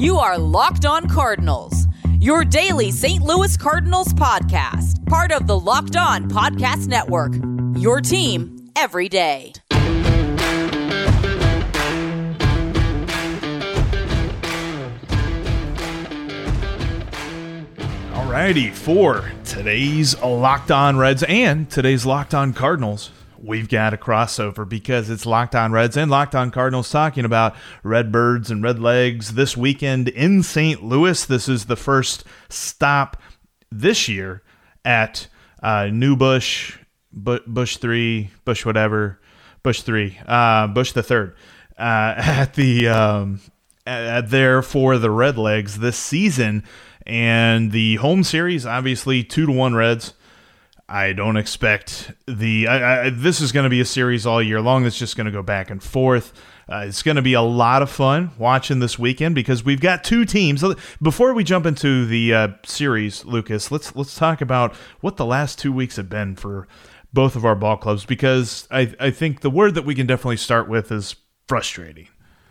You are Locked On Cardinals, your daily St. Louis Cardinals podcast, part of the Locked On Podcast Network. Your team every day. Alrighty, for today's Locked On Reds and today's Locked On Cardinals, we've got a crossover because it's Locked On Reds and Locked On Cardinals talking about Redbirds and Redlegs this weekend in St. Louis. This is the first stop this year at uh, New Busch, Bu- Busch 3, Busch whatever, Busch 3, uh, Busch the third, uh, at the um, there for the Redlegs this season. And the home series, obviously, two to one Reds. I don't expect the. I, I, this is going to be a series all year long that's just going to go back and forth. Uh, it's going to be a lot of fun watching this weekend because we've got two teams. Before we jump into the uh, series, Lucas, let's let's talk about what the last two weeks have been for both of our ball clubs because I I think the word that we can definitely start with is frustrating.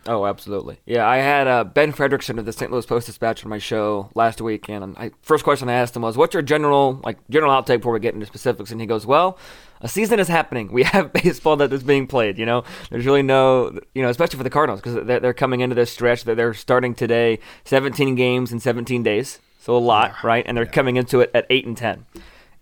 Oh, absolutely. Yeah, I had uh, Ben Frederickson of the St. Louis Post Dispatch on my show last week, and I, first question I asked him was, "What's your general like general outtake before we get into specifics?" And he goes, "Well, a season is happening. We have baseball that is being played. You know, there's really no, you know, especially for the Cardinals because they're, they're coming into this stretch that they're starting today, 17 games in 17 days, so a lot, yeah. right? And they're yeah. coming into it at eight and 10."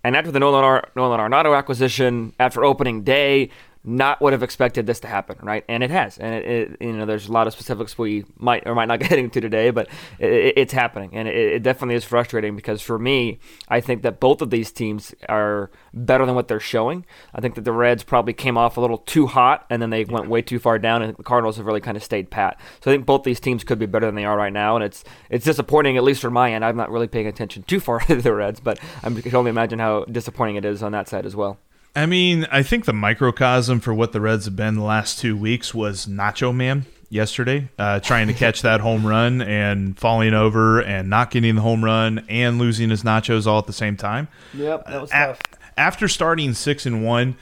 And after the Nolan, Ar- Nolan Arenado acquisition, after opening day, not would have expected this to happen, right? And it has. And it, it, you know, there's a lot of specifics we might or might not get into today, but it, it's happening, and it, definitely is frustrating because for me, I think that both of these teams are better than what they're showing. I think that the Reds probably came off a little too hot, and then they yeah. went way too far down, and the Cardinals have really kind of stayed pat. So I think both these teams could be better than they are right now, and it's it's disappointing at least from my end. I'm not really paying attention too far to the Reds, but I can only imagine how disappointing it is on that side as well. I mean, I think the microcosm for what the Reds have been the last two weeks was Nacho Man yesterday, uh, trying to catch that home run and falling over and not getting the home run and losing his nachos all at the same time. Yep, that was tough. after starting six and one,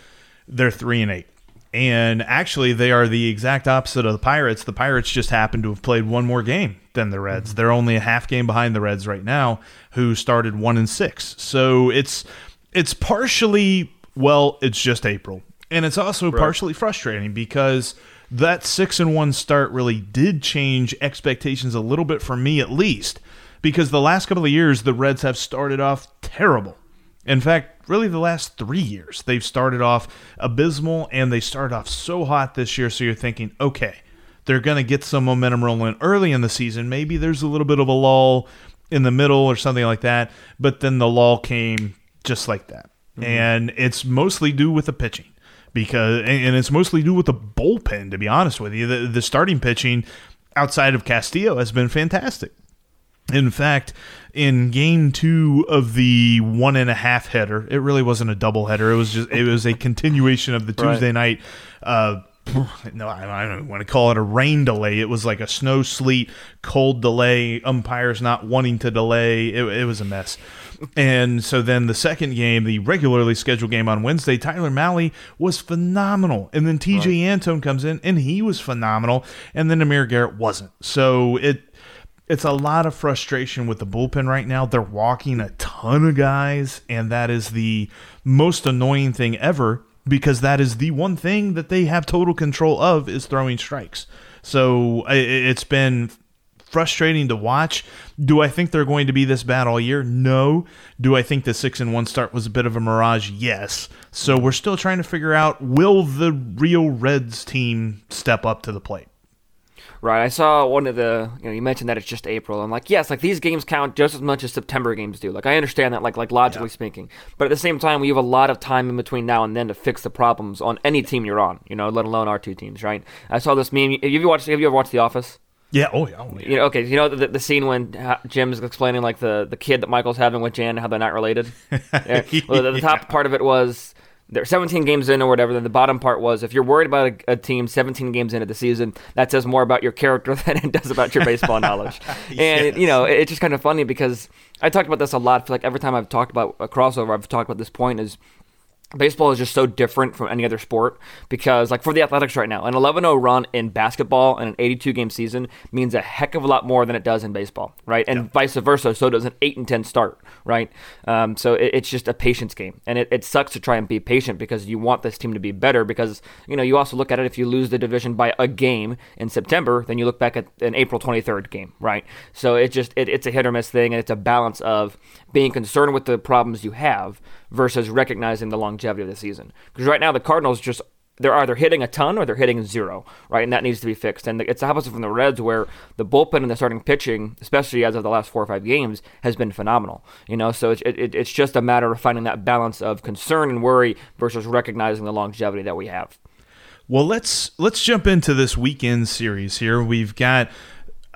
they're three and eight. And actually, they are the exact opposite of the Pirates. The Pirates just happen to have played one more game than the Reds. Mm-hmm. They're only a half game behind the Reds right now, who started one and six. So it's it's partially well, it's just April. And it's also right. partially frustrating because that 6 and 1 start really did change expectations a little bit for me at least because the last couple of years the Reds have started off terrible. In fact, really the last 3 years they've started off abysmal and they started off so hot this year so you're thinking, "Okay, they're going to get some momentum rolling early in the season. Maybe there's a little bit of a lull in the middle or something like that." But then the lull came just like that. Mm-hmm. And it's mostly due with the pitching because and it's mostly due with the bullpen to be honest with you. The, the starting pitching outside of Castillo has been fantastic. In fact, in game two of the one and a half header, it really wasn't a double header. It was just it was a continuation of the Tuesday right. night uh, no, I don't want to call it a rain delay. It was like a snow, sleet, cold delay. Umpires not wanting to delay. It, it was a mess. And so then the second game, the regularly scheduled game on Wednesday, Tyler Mahle was phenomenal. And then Tejay right. Antone comes in and he was phenomenal. And then Amir Garrett wasn't. So it it's a lot of frustration with the bullpen right now. They're walking a ton of guys, and that is the most annoying thing ever because that is the one thing that they have total control of is throwing strikes. So it's been frustrating to watch. Do I think they're going to be this bad all year? No. Do I think the 6 and 1 start was a bit of a mirage? Yes. So we're still trying to figure out will the real Reds team step up to the plate? Right. I saw one of the you know you mentioned that it's just April. I'm like, yes, like these games count just as much as September games do. Like I understand that, like like logically yeah. speaking. But at the same time, we have a lot of time in between now and then to fix the problems on any team you're on. You know, let alone our two teams. Right. I saw this meme. Have you watched? Have you ever watched The Office? Yeah. Oh yeah. Oh, yeah. You know, okay. You know the, the scene when Jim is explaining like the the kid that Michael's having with Jan, and how they're not related. yeah. Well, the, the top yeah. part of it was they're 17 games in or whatever. Then the bottom part was if you're worried about a, a, team 17 games into the season, that says more about your character than it does about your baseball knowledge. yes. And you know, it's just kind of funny because I talked about this a lot. For like every time I've talked about a crossover, I've talked about this point is baseball is just so different from any other sport because like for the athletics right now an 11-0 run in basketball and an 82 game season means a heck of a lot more than it does in baseball right? And yeah. vice versa so does an 8 and 10 start right? Um, so it, it's just a patience game. And it, it sucks to try and be patient because you want this team to be better because you know you also look at it if you lose the division by a game in september then you look back at an april 23rd game right? So it just it, it's a hit or miss thing and it's a balance of being concerned with the problems you have versus recognizing the longevity of the season. Because right now the Cardinals just they're either hitting a ton or they're hitting zero, right? And that needs to be fixed. And it's the opposite from the Reds, where the bullpen and the starting pitching, especially as of the last four or five games, has been phenomenal. You know, so it's it, it's just a matter of finding that balance of concern and worry versus recognizing the longevity that we have. Well, let's let's jump into this weekend series here. We've got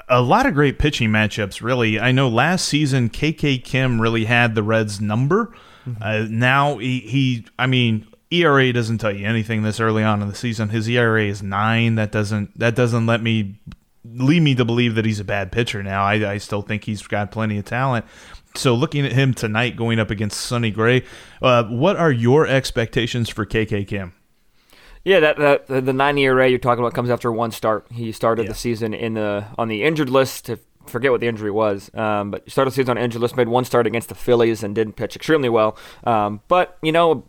a lot of great pitching matchups. Really, I know last season KK Kim really had the Reds number. Mm-hmm. Uh, now he, he, I mean, ERA doesn't tell you anything this early on in the season. His ERA is nine. That doesn't that doesn't let me lead me to believe that he's a bad pitcher. Now I, I still think he's got plenty of talent. So looking at him tonight going up against Sonny Gray, uh, what are your expectations for KK Kim? Yeah, that, that the nine ERA you're talking about comes after one start. He started yeah. the season in the on the injured list to forget what the injury was, um, but started the season on injured list, made one start against the Phillies and didn't pitch extremely well. Um, but you know,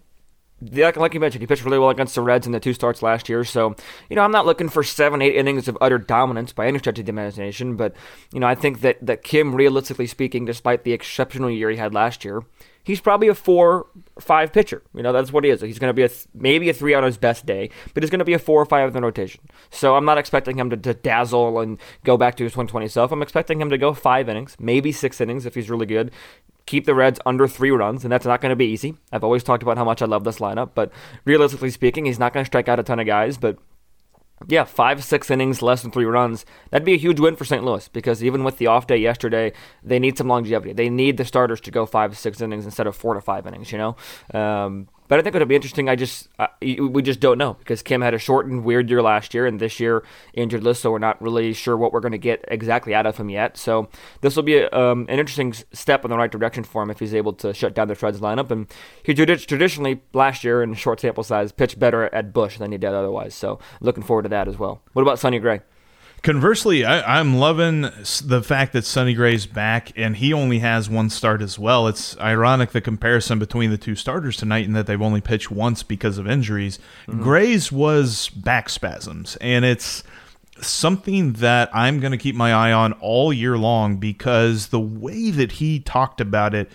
like, like you mentioned, he pitched really well against the Reds in the two starts last year. So, you know, I'm not looking for seven, eight innings of utter dominance by any stretch of the imagination. But, you know, I think that, that Kim, realistically speaking, despite the exceptional year he had last year, he's probably a four five pitcher. You know, that's what he is. He's going to be a th- maybe a three on his best day, but he's going to be a four or five in the rotation. So I'm not expecting him to, to, dazzle and go back to his 120 self. I'm expecting him to go five innings, maybe six innings if he's really good. Keep the Reds under three runs, and that's not going to be easy. I've always talked about how much I love this lineup, but realistically speaking, he's not going to strike out a ton of guys, but yeah, five, six innings, less than three runs. That'd be a huge win for St. Louis because even with the off day yesterday, they need some longevity. They need the starters to go five, six innings instead of four to five innings, you know? Um, but I think it'll be interesting. I just uh, we just don't know because Kim had a shortened, weird year last year, and this year injured list, so we're not really sure what we're going to get exactly out of him yet. So this will be a, um, an interesting step in the right direction for him if he's able to shut down the Reds lineup. And he traditionally last year in short sample size pitched better at Busch than he did otherwise. So looking forward to that as well. What about Sonny Gray? Conversely, I, am loving the fact that Sonny Gray's back and he only has one start as well. It's ironic the comparison between the two starters tonight in that they've only pitched once because of injuries. Mm-hmm. Gray's was back spasms, and it's something that I'm going to keep my eye on all year long because the way that he talked about it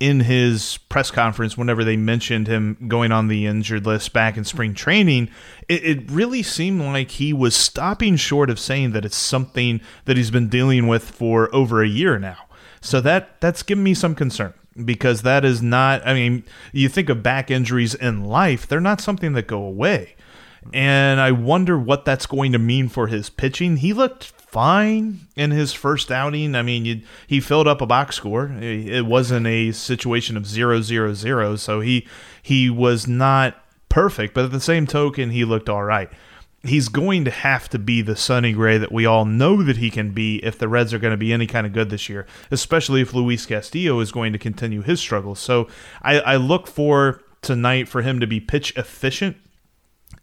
in his press conference whenever they mentioned him going on the injured list back in spring training, it, it, really seemed like he was stopping short of saying that it's something that he's been dealing with for over a year now. So that that's given me some concern because that is not I mean, you think of back injuries in life, they're not something that go away. And I wonder what that's going to mean for his pitching. He looked fine in his first outing. I mean, you, he filled up a box score. It wasn't a situation of zero zero zero, so he he was not perfect, but at the same token, he looked all right. He's going to have to be the Sonny Gray that we all know that he can be if the Reds are going to be any kind of good this year, especially if Luis Castillo is going to continue his struggles. So I, I look for tonight for him to be pitch efficient.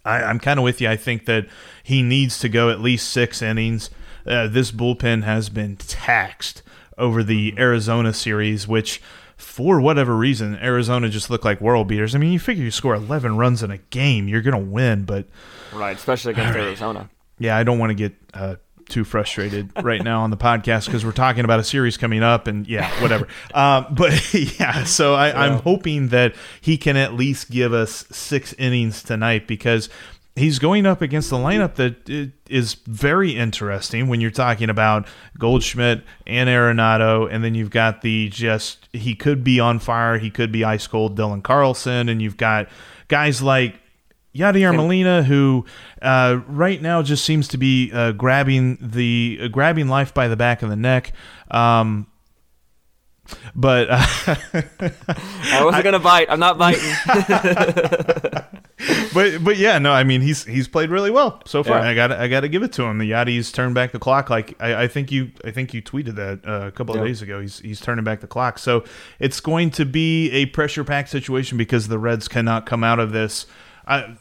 I, I'm kind of with you. I think that he needs to go at least six innings uh, this bullpen has been taxed over the Arizona series, which for whatever reason, Arizona just looked like world beaters. I mean, you figure you score 11 runs in a game, you're going to win, but. Right, especially against right. Arizona. Yeah, I don't want to get uh, too frustrated right now on the podcast because we're talking about a series coming up and yeah, whatever. um, but yeah, so I, yeah. I'm hoping that he can at least give us six innings tonight because he's going up against the lineup that is very interesting when you're talking about Goldschmidt and Arenado, and then you've got the just he could be on fire, he could be ice cold Dylan Carlson, and you've got guys like Yadier Molina, who uh, right now just seems to be uh, grabbing the uh, grabbing life by the back of the neck. Um, but uh, I wasn't gonna bite. I'm not biting. but but yeah, no, I mean he's he's played really well so far. Yeah. I got I got to give it to him. The Yadi's turned back the clock. Like I, I think you I think you tweeted that uh, a couple of Yeah. days ago. He's he's turning back the clock. So it's going to be a pressure packed situation because the Reds cannot come out of this. I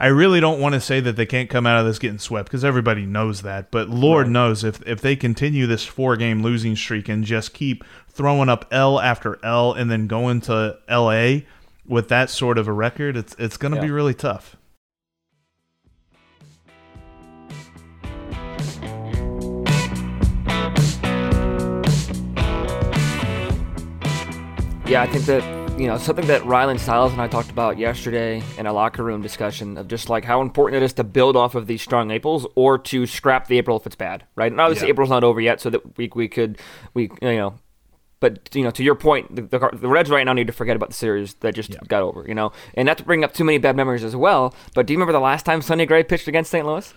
I really don't want to say that they can't come out of this getting swept because everybody knows that. But Lord knows if if they continue this four game losing streak and just keep throwing up L after L and then going to L.A. with that sort of a record, it's it's going to Yeah. be really tough. Yeah, I think that you know something that Rylan Styles and I talked about yesterday in a locker room discussion of just like how important it is to build off of these strong Aprils or to scrap the April if it's bad, right? And obviously Yeah. April's not over yet, so that we we could we you know. But you know, to your point, the, the, the Reds right now need to forget about the series that just got over. You know, and not to bring up too many bad memories as well. But do you remember the last time Sonny Gray pitched against St. Louis?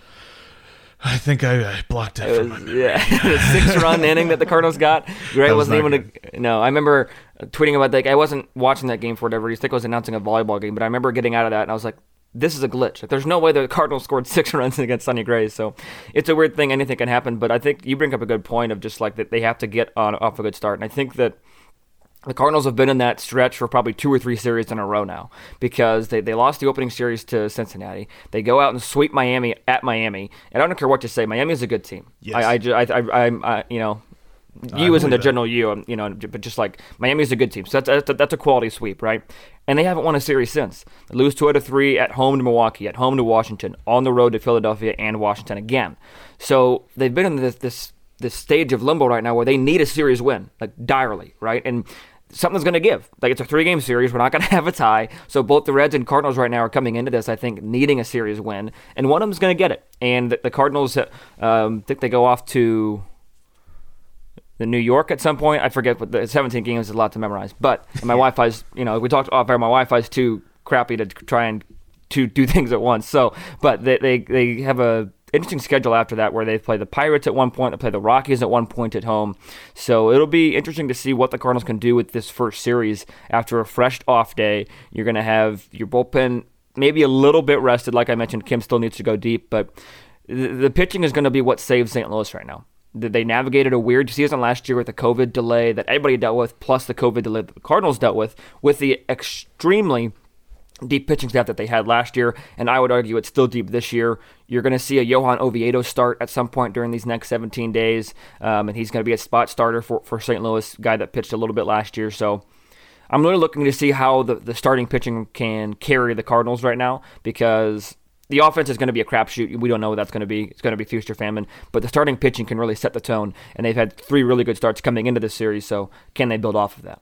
I think I, I blocked it, It from was, yeah, the six-run inning that the Cardinals got. Gray was wasn't even. A, no, I remember tweeting about like I wasn't watching that game for whatever reason. I think I was announcing a volleyball game, but I remember getting out of that and I was like, "This is a glitch. Like, there's no way the Cardinals scored six runs against Sonny Gray." So it's a weird thing. Anything can happen. But I think you bring up a good point of just like that they have to get on off a good start, and I think that the Cardinals have been in that stretch for probably two or three series in a row now because they, they lost the opening series to Cincinnati. They go out and sweep Miami at Miami. And I don't care what you say, Miami is a good team. Yes. I, I, I, I, I'm, you know, you isn't believe the that. general you, um, you know, but just like Miami is a good team. So that's, that's, a, that's a quality sweep, right? And they haven't won a series since. They lose two out of three at home to Milwaukee, at home to Washington, on the road to Philadelphia and Washington again. So they've been in this this this stage of limbo right now where they need a series win, like direly, right? And something's going to give. Like it's a three game series. We're not going to have a tie. So both the Reds and Cardinals right now are coming into this, I think, needing a series win, and one of them's going to get it. And the, Cardinals, uh, um, think they go off to the New York at some point. I forget what the 17 games is a lot to memorize. But my Wi-Fi's, you know, we talked off air. My Wi-Fi's too crappy to try and to do things at once. So, but they they, they have a interesting schedule after that where they play the Pirates at one point, they play the Rockies at one point at home. So it'll be interesting to see what the Cardinals can do with this first series after a fresh off day. You're going to have your bullpen maybe a little bit rested. Like I mentioned, Kim still needs to go deep, but the pitching is going to be what saves St. Louis right now. Th- They navigated a weird season last year with the COVID delay that everybody dealt with, plus the COVID delay that the Cardinals dealt with, with the extremely deep pitching staff that they had last year, and I would argue it's still deep this year. You're going to see a Johan Oviedo start at some point during these next 17 days, um, and he's going to be a spot starter for, for St. Louis, guy that pitched a little bit last year. So I'm really looking to see how the, the starting pitching can carry the Cardinals right now because the offense is going to be a crapshoot. We don't know what that's going to be. It's going to be feast or famine, but the starting pitching can really set the tone, and they've had three really good starts coming into this series. So can they build off of that?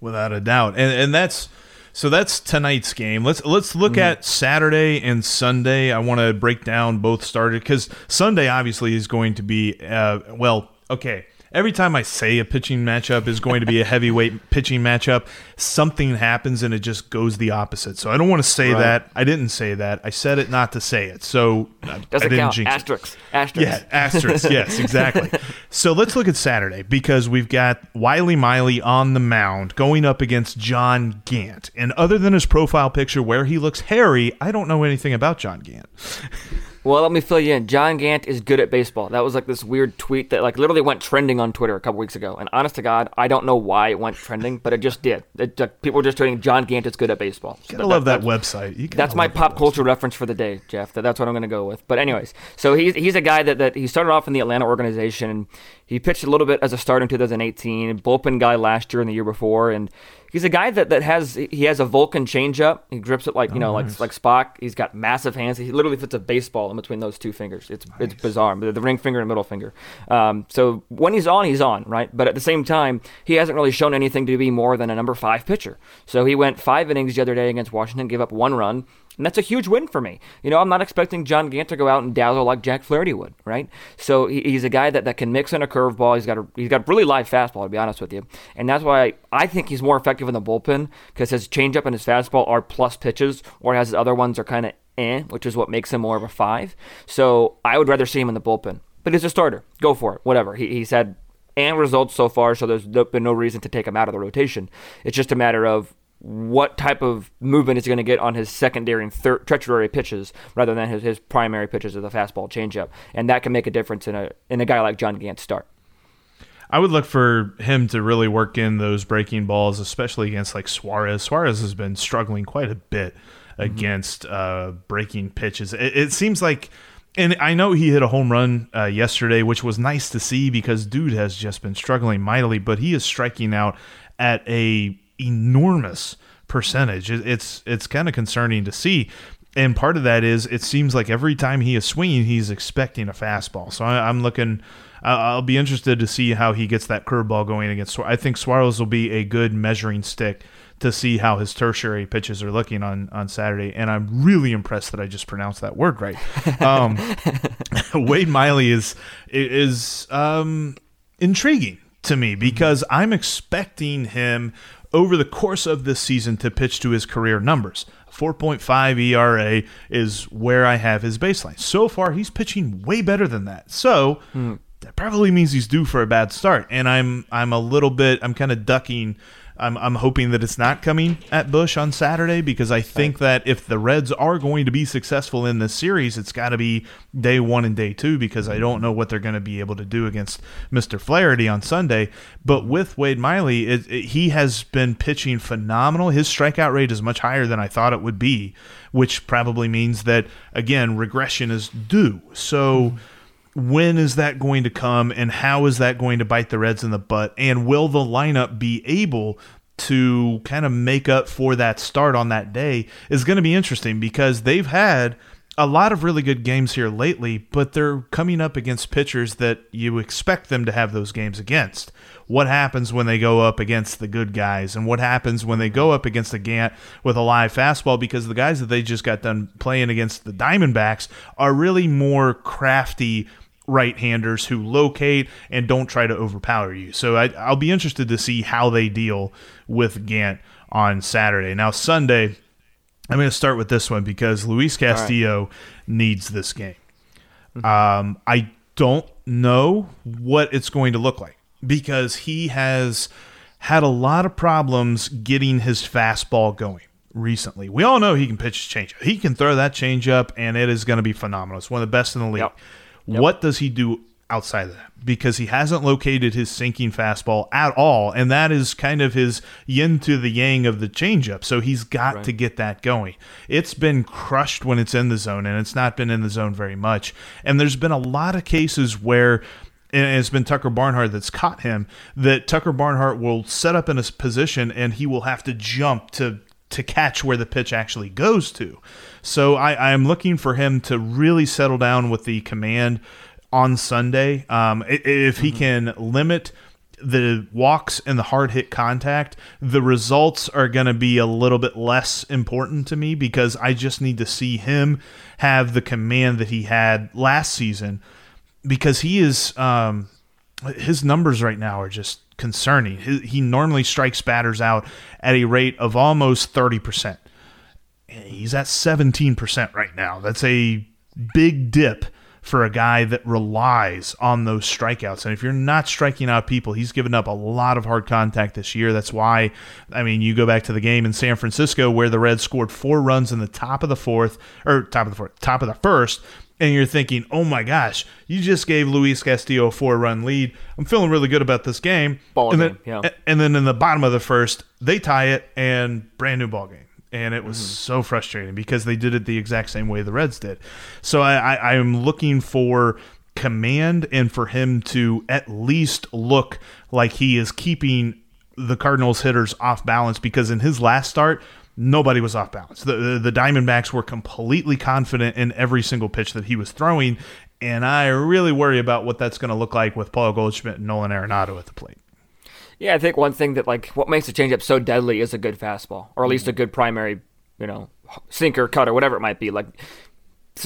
without a doubt. And and that's so that's tonight's game. Let's let's look at Saturday and Sunday. I want to break down both started because Sunday obviously is going to be uh, well. Okay, every time I say a pitching matchup is going to be a heavyweight pitching matchup, something happens and it just goes the opposite. So I don't want to say Right. that. I didn't say that. I said it not to say it. So I, I Doesn't didn't count. jinx it. Asterisks. Asterisks. Yeah, asterisk. yes, exactly. So let's look at Saturday because we've got Wiley Miley on the mound going up against John Gant. And other than his profile picture where he looks hairy, I don't know anything about John Gant. Well, let me fill you in. John Gant is good at baseball. That was like this weird tweet that like literally went trending on Twitter a couple weeks ago. And honest to God, I don't know why it went trending, but it just did. It, like, people were just tweeting John Gant is good at baseball. So Gotta love that, that's- website. You That's my that pop website. culture reference for the day, Jeff. That, that's what I'm going to go with. But anyways, so he's he's a guy that, that he started off in the Atlanta organization. and He pitched a little bit as a starter in 2018, bullpen guy last year and the year before, and he's a guy that, that has he has a Vulcan changeup. He grips it like you know like like Spock. He's got massive hands. He literally fits a baseball in between those two fingers. It's it's bizarre. The, the ring finger and middle finger. Um, so when he's on, he's on, right? But at the same time, he hasn't really shown anything to be more than a number five pitcher. So he went five innings the other day against Washington, gave up one run. And that's a huge win for me. You know, I'm not expecting John Gant to go out and dazzle like Jack Flaherty would, right? So he's a guy that, that can mix in a curveball. He's got a he's got really live fastball, to be honest with you. And that's why I, I think he's more effective in the bullpen because his changeup and his fastball are plus pitches, whereas his other ones are kind of eh, which is what makes him more of a five. So I would rather see him in the bullpen. But he's a starter. Go for it. Whatever. He, he's had and results so far, so there's been no reason to take him out of the rotation. It's just a matter of what type of movement is he going to get on his secondary and third tertiary pitches rather than his, his primary pitches of the fastball changeup, and that can make a difference in a in a guy like John Gant's start. I would look for him to really work in those breaking balls, especially against like Suarez. Suarez has been struggling quite a bit mm-hmm. against uh, breaking pitches. It, it, seems like, and I know he hit a home run uh, yesterday, which was nice to see because dude has just been struggling mightily, but he is striking out at a enormous percentage. It's it's kind of concerning to see. And part of that is it seems like every time he is swinging, he's expecting a fastball. So I, I'm looking I'll be interested to see how he gets that curveball going against. I think Suarez will be a good measuring stick to see how his tertiary pitches are looking on on Saturday. And I'm really impressed that I just pronounced that word right. Um, Wade Miley is is um, intriguing to me because I'm expecting him over the course of this season to pitch to his career numbers. 4.5 ERA is where I have his baseline. So far, he's pitching way better than that. So, hmm that probably means he's due for a bad start. And I'm I'm a little bit I'm kind of ducking. I'm I'm hoping that it's not coming at Busch on Saturday because I think that if the Reds are going to be successful in this series, it's got to be day one and day two because I don't know what they're going to be able to do against Mr. Flaherty on Sunday. But with Wade Miley, it, it, he has been pitching phenomenal. His strikeout rate is much higher than I thought it would be, which probably means that again regression is due. So. Mm-hmm when is that going to come and how is that going to bite the Reds in the butt? And will the lineup be able to kind of make up for that start on that day is going to be interesting because they've had a lot of really good games here lately, but they're coming up against pitchers that you expect them to have those games against. What happens when they go up against the good guys, and what happens when they go up against a Gant with a live fastball? Because the guys that they just got done playing against the Diamondbacks are really more crafty right-handers who locate and don't try to overpower you. So I, will be interested to see how they deal with Gant on Saturday. Now Sunday, I'm going to start with this one because Luis Castillo right. needs this game. Mm-hmm. Um, I don't know what it's going to look like because he has had a lot of problems getting his fastball going recently. We all know he can pitch his changeup. He can throw that changeup, and it is going to be phenomenal. It's one of the best in the league. Yep. Yep. What does he do outside of that? Because he hasn't located his sinking fastball at all, and that is kind of his yin to the yang of the changeup. So he's got right. to get that going. It's been crushed when it's in the zone, and it's not been in the zone very much. And there's been a lot of cases where and it's been Tucker Barnhart that's caught him that Tucker Barnhart will set up in a position and he will have to jump to to catch where the pitch actually goes to. So I, am looking for him to really settle down with the command on Sunday. Um, if he mm-hmm. can limit the walks and the hard hit contact, the results are going to be a little bit less important to me because I just need to see him have the command that he had last season because he is um, his numbers right now are just concerning. He, he normally strikes batters out at a rate of almost 30%. He's at 17% right now. That's a big dip for a guy that relies on those strikeouts. And if you're not striking out people, he's given up a lot of hard contact this year. That's why, I mean, you go back to the game in San Francisco where the Reds scored four runs in the top of the fourth, or top of the fourth, top of the first, and you're thinking, oh my gosh, you just gave Luis Castillo a four run lead. I'm feeling really good about this game. Ball and game, then, yeah. And then in the bottom of the first, they tie it and brand new ball game. And it was mm-hmm. so frustrating because they did it the exact same way the Reds did. So I, I, I am looking for command and for him to at least look like he is keeping the Cardinals hitters off balance because in his last start, nobody was off balance. The, the, the Diamondbacks were completely confident in every single pitch that he was throwing, and I really worry about what that's going to look like with Paul Goldschmidt and Nolan Arenado at the plate. Yeah, I think one thing that like what makes a changeup so deadly is a good fastball, or at least a mm-hmm. good primary, you know, sinker, cutter, whatever it might be. Like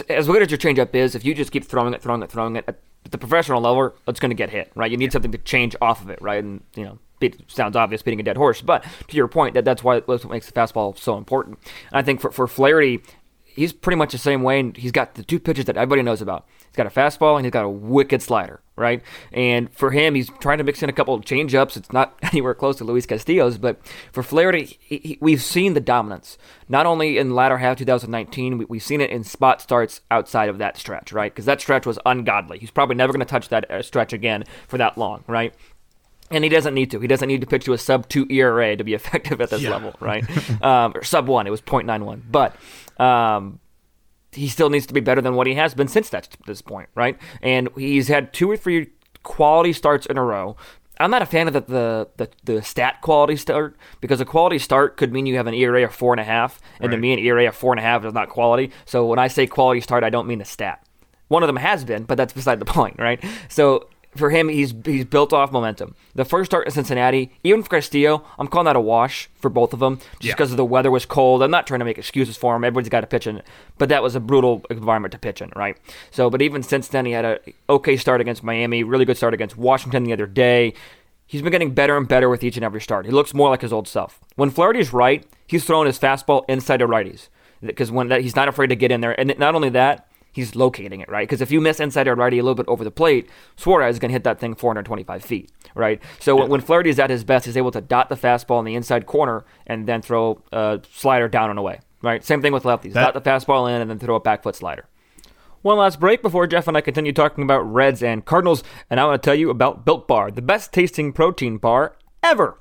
as good as your changeup is, if you just keep throwing it, throwing it, throwing it at the professional level, it's going to get hit, right? You need something to change off of it, right? And you know, beat, sounds obvious, beating a dead horse, but to your point, that that's why that's what makes the fastball so important. And I think for for Flaherty, he's pretty much the same way, and he's got the two pitches that everybody knows about: He's got a fastball and he's got a wicked slider, right? And for him, he's trying to mix in a couple of changeups. It's not anywhere close to Luis Castillo's, but for Flaherty, he, he, we've seen the dominance. Not only in the latter half 2019, we, we've seen it in spot starts outside of that stretch, right? Because that stretch was ungodly. He's probably never going to touch that uh, stretch again for that long, right? And he doesn't need to. He doesn't need to pitch to a sub two ERA to be effective at this Yeah. level, right? um, or sub one. It was 0.91. But um, he still needs to be better than what he has been since that this point, right? And he's had two or three quality starts in a row. I'm not a fan of the the, the, the stat quality start because a quality start could mean you have an ERA of four and a half, and to me an ERA of four and a half is not quality. So when I say quality start, I don't mean a stat. One of them has been, but that's beside the point, right? So for him, he's he's built off momentum. The first start in Cincinnati, even for Castillo, I'm calling that a wash for both of them, just Yeah. because the weather was cold. I'm not trying to make excuses for him. Everybody's got to pitch in but that was a brutal environment to pitch in, right? So, but even since then, he had a okay start against Miami, really good start against Washington the other day. He's been getting better and better with each and every start. He looks more like his old self. When Flaherty's right, he's throwing his fastball inside of righties because when that, he's not afraid to get in there. And not only that, he's locating it right. Because if you miss inside or righty a little bit over the plate, Suarez is going to hit that thing 425 feet, right? So when when Flaherty is at his best, he's able to dot the fastball in the inside corner and then throw a slider down and away, right? Same thing with lefties. That- dot the fastball in and then throw a back foot slider. One last break before Jeff and I continue talking about Reds and Cardinals, and I want to tell you about Built Bar, the best tasting protein bar ever.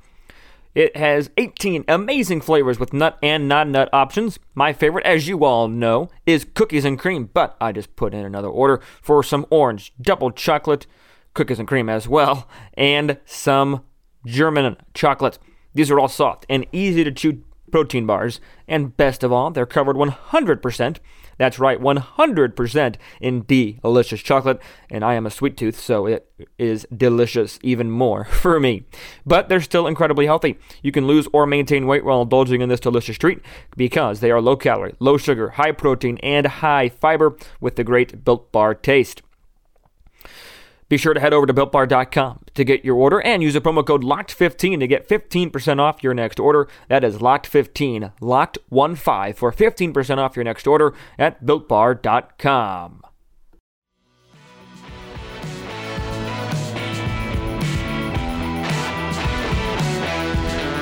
It has 18 amazing flavors with nut and non nut options. My favorite, as you all know, is cookies and cream, but I just put in another order for some orange double chocolate, cookies and cream as well, and some German chocolate. These are all soft and easy to chew protein bars, and best of all, they're covered 100%. That's right, 100% in delicious chocolate, and I am a sweet tooth, so it is delicious even more for me. But they're still incredibly healthy. You can lose or maintain weight while indulging in this delicious treat because they are low calorie, low sugar, high protein, and high fiber with the great Built Bar taste. Be sure to head over to builtbar.com to get your order and use the promo code LOCKED15 to get 15% off your next order. That is LOCKED15, LOCKED15 for 15% off your next order at builtbar.com.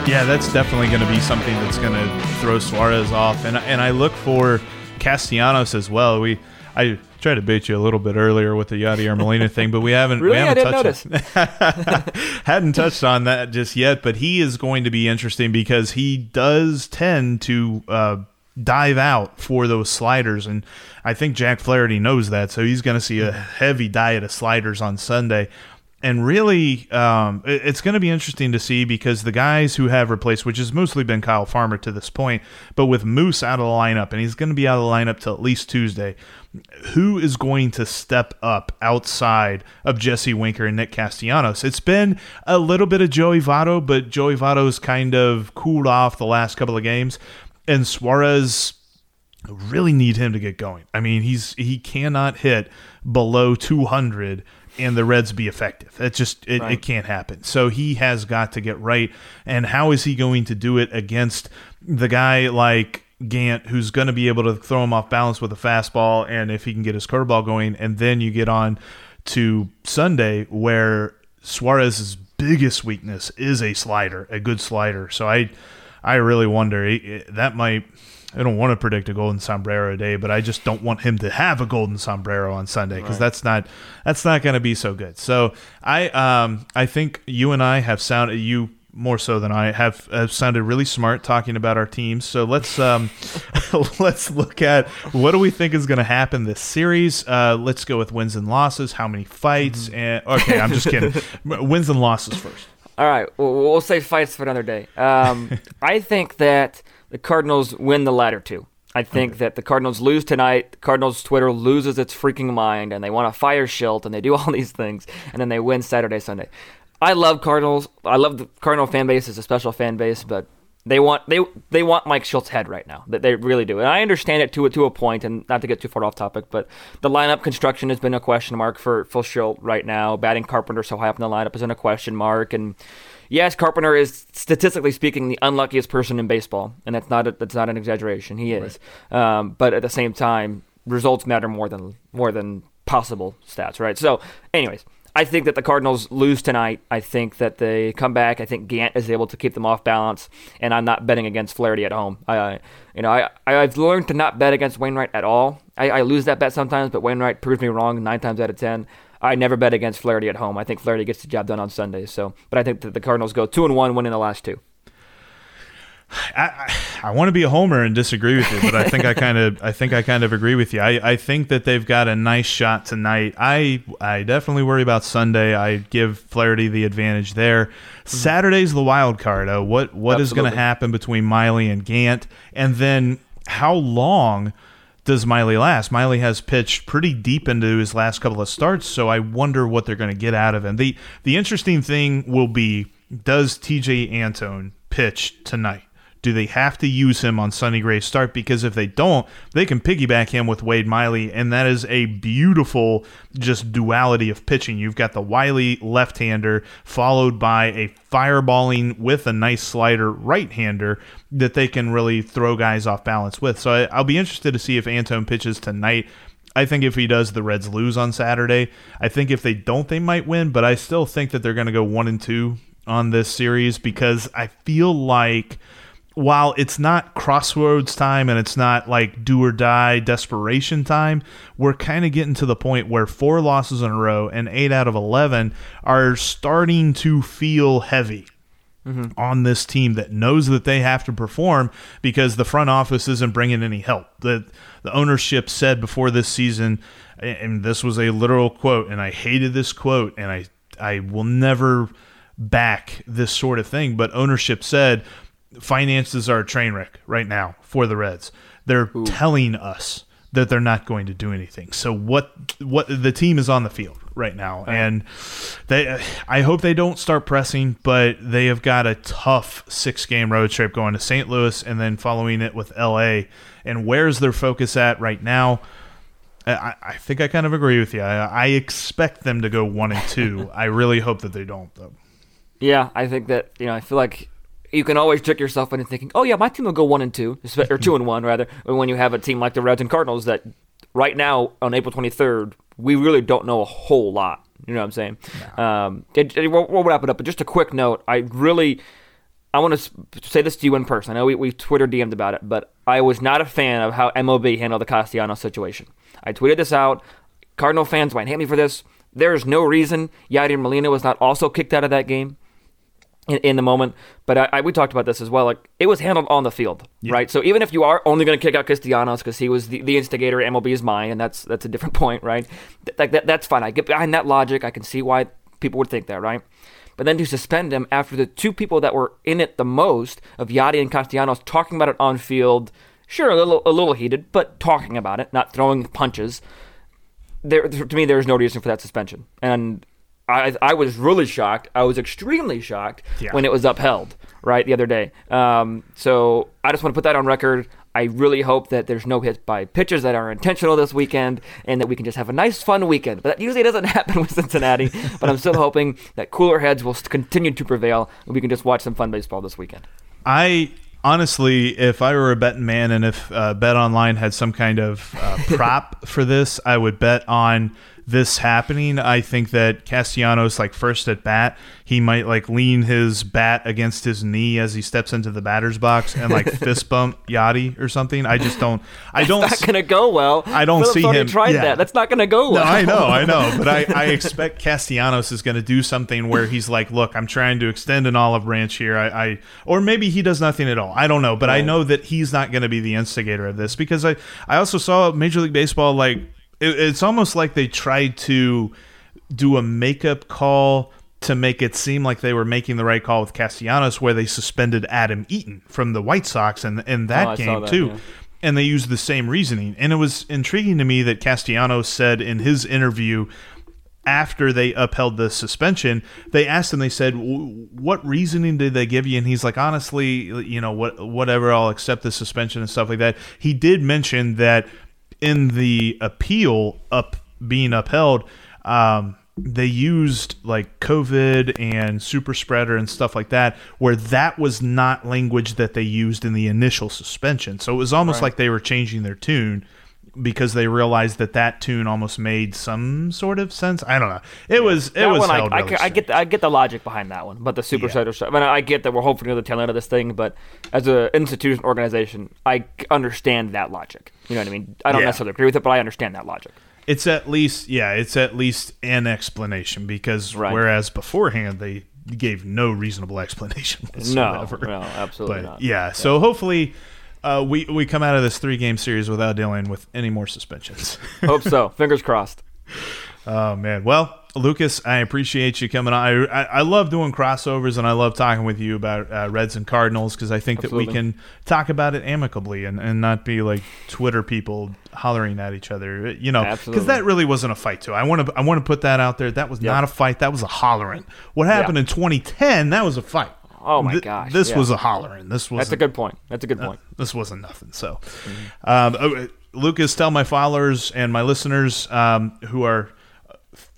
Yeah, that's definitely going to be something that's going to throw Suarez off, and and I look for Castellanos as well. We I tried to bait you a little bit earlier with the Yadier Molina thing, but we haven't Really? we I haven't didn't touched hadn't touched on that just yet. But he is going to be interesting because he does tend to. Uh, dive out for those sliders and I think Jack Flaherty knows that so he's going to see a heavy diet of sliders on Sunday and really, um, it's going to be interesting to see because the guys who have replaced, which has mostly been Kyle Farmer to this point, but with Moose out of the lineup, and he's going to be out of the lineup till at least Tuesday, who is going to step up outside of Jesse Winker and Nick Castellanos? It's been a little bit of Joey Votto, but Joey Votto's kind of cooled off the last couple of games, and Suarez really need him to get going. I mean, he's he cannot hit below 200 and the Reds be effective. It just it, it can't happen. So he has got to get right. And how is he going to do it against the guy like Gant, who's going to be able to throw him off balance with a fastball, and if he can get his curveball going, and then you get on to Sunday where Suarez's biggest weakness is a slider, a good slider. So I, I really wonder it- it- that might. I don't want to predict a golden sombrero day, but I just don't want him to have a golden sombrero on Sunday because that's not that's not going to be so good. So I um I think you and I have sounded you more so than I have, have sounded really smart talking about our teams. So let's um let's look at what do we think is going to happen this series. Uh, let's go with wins and losses. How many fights? And okay, I'm just kidding. wins and losses first. All right, we'll, we'll save fights for another day. Um, I think that the Cardinals win the latter two. I think that the Cardinals lose tonight. The Cardinals Twitter loses its freaking mind, and they want to fire Shildt, and they do all these things, and then they win Saturday, Sunday. I love Cardinals. I love the Cardinal fan base. It's a special fan base, but they want they they want Mike Shildt's head right now. That they really do, and I understand it to a to a point. And not to get too far off topic, but the lineup construction has been a question mark for Phil Schilt right now. Batting Carpenter so high up in the lineup is in a question mark, and yes, Carpenter is statistically speaking the unluckiest person in baseball, and that's not a, that's not an exaggeration. He is, um, but at the same time, results matter more than more than possible stats, right? So, anyways, I think that the Cardinals lose tonight. I think that they come back. I think Gant is able to keep them off balance, and I'm not betting against Flaherty at home. I, you know, I I've learned to not bet against Wainwright at all. I, I lose that bet sometimes, but Wainwright proves me wrong nine times out of ten. I never bet against Flaherty at home. I think Flaherty gets the job done on Sundays. So, but I think that the Cardinals go two and one, winning the last two. I, I, I want to be a homer and disagree with you, but I think I kind of I think I kind of agree with you. I, I think that they've got a nice shot tonight. I I definitely worry about Sunday. I give Flaherty the advantage there. Mm-hmm. Saturday's the wild card. Uh, what what is going to happen between Miley and Gant, and then how long? does Miley last? Miley has pitched pretty deep into his last couple of starts, so I wonder what they're going to get out of him. The the interesting thing will be does Tejay Antone pitch tonight? Do they have to use him on Sonny Gray's start? Because if they don't, they can piggyback him with Wade Miley, and that is a beautiful just duality of pitching. You've got the wily left hander followed by a fireballing with a nice slider right hander that they can really throw guys off balance with. So I, will be interested to see if Antone pitches tonight. I think if he does, the Reds lose on Saturday. I think if they don't, they might win, but I still think that they're going to go one and two on this series because I feel like while it's not crossroads time and it's not like do or die desperation time, we're kind of getting to the point where four losses in a row and eight out of 11 are starting to feel heavy. Mm-hmm. On this team that knows that they have to perform because the front office isn't bringing any help. The the ownership said before this season, and this was a literal quote, and I hated this quote, and I I will never back this sort of thing. But ownership said finances are a train wreck right now for the Reds. They're Ooh. telling us that they're not going to do anything. So what what the team is on the field right now and they I hope they don't start pressing, but they have got a tough 6-game road trip going to St. Louis and then following it with LA. And where's their focus at right now? I, I think I kind of agree with you. I, I expect them to go one and two. I really hope that they don't, though. Yeah, I think that you know. I feel like you can always trick yourself into thinking, oh yeah, my team will go one and two, or two and one rather. When you have a team like the Reds and Cardinals that right now on April 23rd, we really don't know a whole lot. You know what I'm saying? Um, it, it, we'll, we'll, wrap it up, but just a quick note. I really, I want to say this to you in person. I know we, we Twitter DM'd about it, but I was not a fan of how MLB handled the Castellanos situation. I tweeted this out. Cardinal fans might hate me for this. There is no reason Yadier Molina was not also kicked out of that game in, in the moment. But I, I, we talked about this as well. Like it was handled on the field, right? So even if you are only going to kick out Castellanos because he was the, the instigator MLB's mind, and that's that's a different point, right? Like that, that's fine. I get behind that logic. I can see why people would think that, right? But then to suspend him after the two people that were in it the most of Yadi and Castellanos talking about it on field, sure, a little a little heated, but talking about it, not throwing punches. There, to me, there is no reason for that suspension, and I, I was really shocked. I was extremely shocked yeah. when it was upheld, right, the other day. Um, so I just want to put that on record. I really hope that there's no hits by pitchers that are intentional this weekend and that we can just have a nice, fun weekend. But that usually doesn't happen with Cincinnati. but I'm still hoping that cooler heads will continue to prevail and we can just watch some fun baseball this weekend. I honestly, if I were a betting man and if uh, Bet Online had some kind of uh, prop for this, I would bet on this happening. I think that Castellanos, like first at bat, he might like lean his bat against his knee as he steps into the batter's box and like fist bump Yadi or something. I just don't. I don't. That's not gonna go well. I don't Phillips see him. Tried yeah. that. That's not gonna go well. No, I know, I know, but I, I expect Castellanos is gonna do something where he's like, look, I'm trying to extend an olive branch here. I, I or maybe he does nothing at all. I don't know, but right. I know that he's not gonna be the instigator of this because I I also saw Major League Baseball like it, it's almost like they tried to do a makeup call to make it seem like they were making the right call with Castellanos, where they suspended Adam Eaton from the White Sox in, in that oh, game, that, too. Yeah. And they used the same reasoning. And it was intriguing to me that Castellanos said in his interview after they upheld the suspension, they asked him, they said, what reasoning did they give you? And he's like, honestly, you know, what, whatever, I'll accept the suspension and stuff like that. He did mention that in the appeal up being upheld, um, they used like COVID and super spreader and stuff like that, where that was not language that they used in the initial suspension. So it was almost right. like they were changing their tune because they realized that that tune almost made some sort of sense. I don't know. It was it That was I, I, really I get the, I get the logic behind that one, but the super Yeah. Show. I mean, I get that we're hoping to the tail end of this thing, but as an institution organization, I understand that logic. You know what I mean? I don't Yeah. necessarily agree with it, but I understand that logic. it's at least yeah it's at least an explanation because Right. whereas beforehand they gave no reasonable explanation No, whatsoever. no, absolutely but not. yeah so hopefully uh, we we come out of this three game series without dealing with any more suspensions. Hope so. Fingers crossed. oh man. Well lucas i appreciate you coming on. I i, I love doing crossovers and i love talking with you about uh, reds and cardinals because i think that we can talk about it amicably and, and not be like twitter people hollering at each other. You know because that really wasn't a fight too. I want to i want to put that out there. That was Yeah. not a fight. That was a hollering. What happened Yeah. in 2010 that was a fight Oh my Th- gosh, this yeah. was a hollering this was That's a good point. That's a good point. this wasn't nothing. So, um, uh, Lucas, tell my followers and my listeners um, who are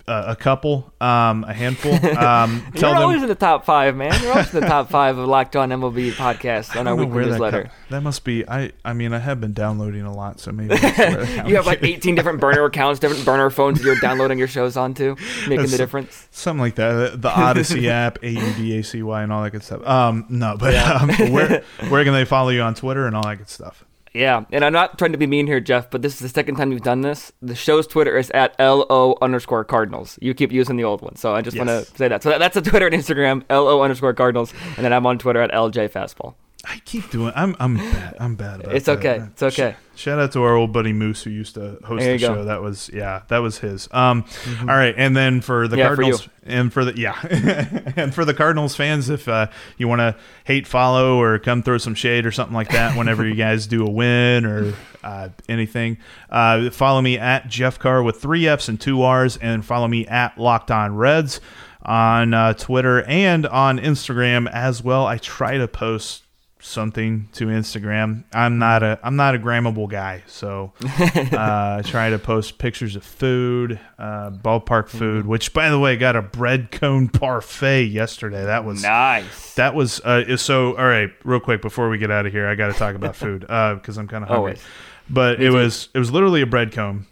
uh, a couple, um, a handful, um, tell You're them. always in the top five, man. You're always in the top five of Locked On MLB podcast on our weekly where that, newsletter. that must be. I. I mean, I have been downloading a lot, so maybe that's You have like 18 different burner accounts, different burner phones you're downloading your shows onto, making the difference. something like that. The Audacy app, A U D A C Y, and all that good stuff. Um, no, but um, where where can they follow you on Twitter and all that good stuff? Yeah, and I'm not trying to be mean here, Jeff, but this is the second time you've done this. The show's Twitter is at LO underscore Cardinals. You keep using the old one, so I just want to say that. So that, that's a Twitter and Instagram, LO underscore Cardinals, and then I'm on Twitter at LJ Fastball. I keep doing. I'm I'm bad. I'm bad about it. It's that. okay. It's okay. Shout out to our old buddy Moose who used to host the go. show. That was yeah, that was his. Um, all right, and then for the Yeah, Cardinals you. and for the yeah, and for the Cardinals fans, if uh, you want to hate follow or come throw some shade or something like that, whenever you guys do a win or uh, anything, uh, follow me at Jeff Carr with three F's and two R's, and follow me at Locked On Reds on uh, Twitter and on Instagram as well. I try to post something to Instagram. I'm not a I'm not a grammable guy, so uh, I try to post pictures of food, uh, ballpark food. Which, by the way, got a bread cone parfait yesterday. That was Nice. that was uh, so. All right, real quick before we get out of here, I got to talk about food because I'm kind of hungry. Always. But it was it was literally a bread cone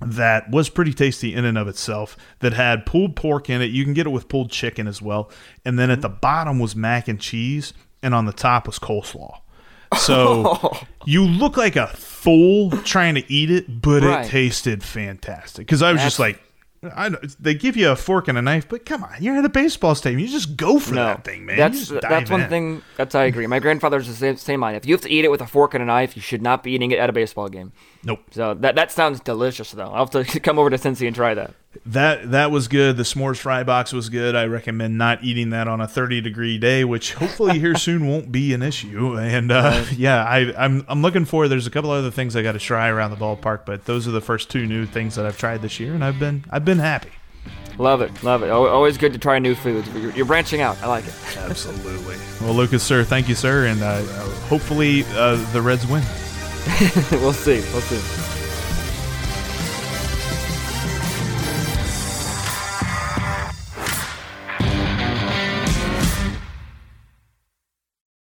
that was pretty tasty in and of itself that had pulled pork in it you can get it with pulled chicken as well and then at the bottom was mac and cheese and on the top was coleslaw so you look like a fool trying to eat it but Right. it tasted fantastic because i was just like I, they give you a fork and a knife, but come on, you're at a baseball stadium. You just go for No, that thing, man. That's that's one in. thing. That's I agree. My grandfather's the same, same mind. If you have to eat it with a fork and a knife, you should not be eating it at a baseball game. Nope. So that that sounds delicious, though. I'll have to come over to Cincy and try that. That that was good. The s'mores fry box was good. I recommend not eating that on a 30 degree day, which hopefully here soon won't be an issue. And uh, yeah, I, I'm I'm looking forward. There's a couple other things I got to try around the ballpark, but those are the first two new things that I've tried this year, and I've been I've been happy. Love it, love it. Always good to try new foods. You're, you're branching out. I like it. Absolutely. Well, Lucas, sir, thank you, sir, and uh, hopefully uh, the Reds win. we'll see. We'll see.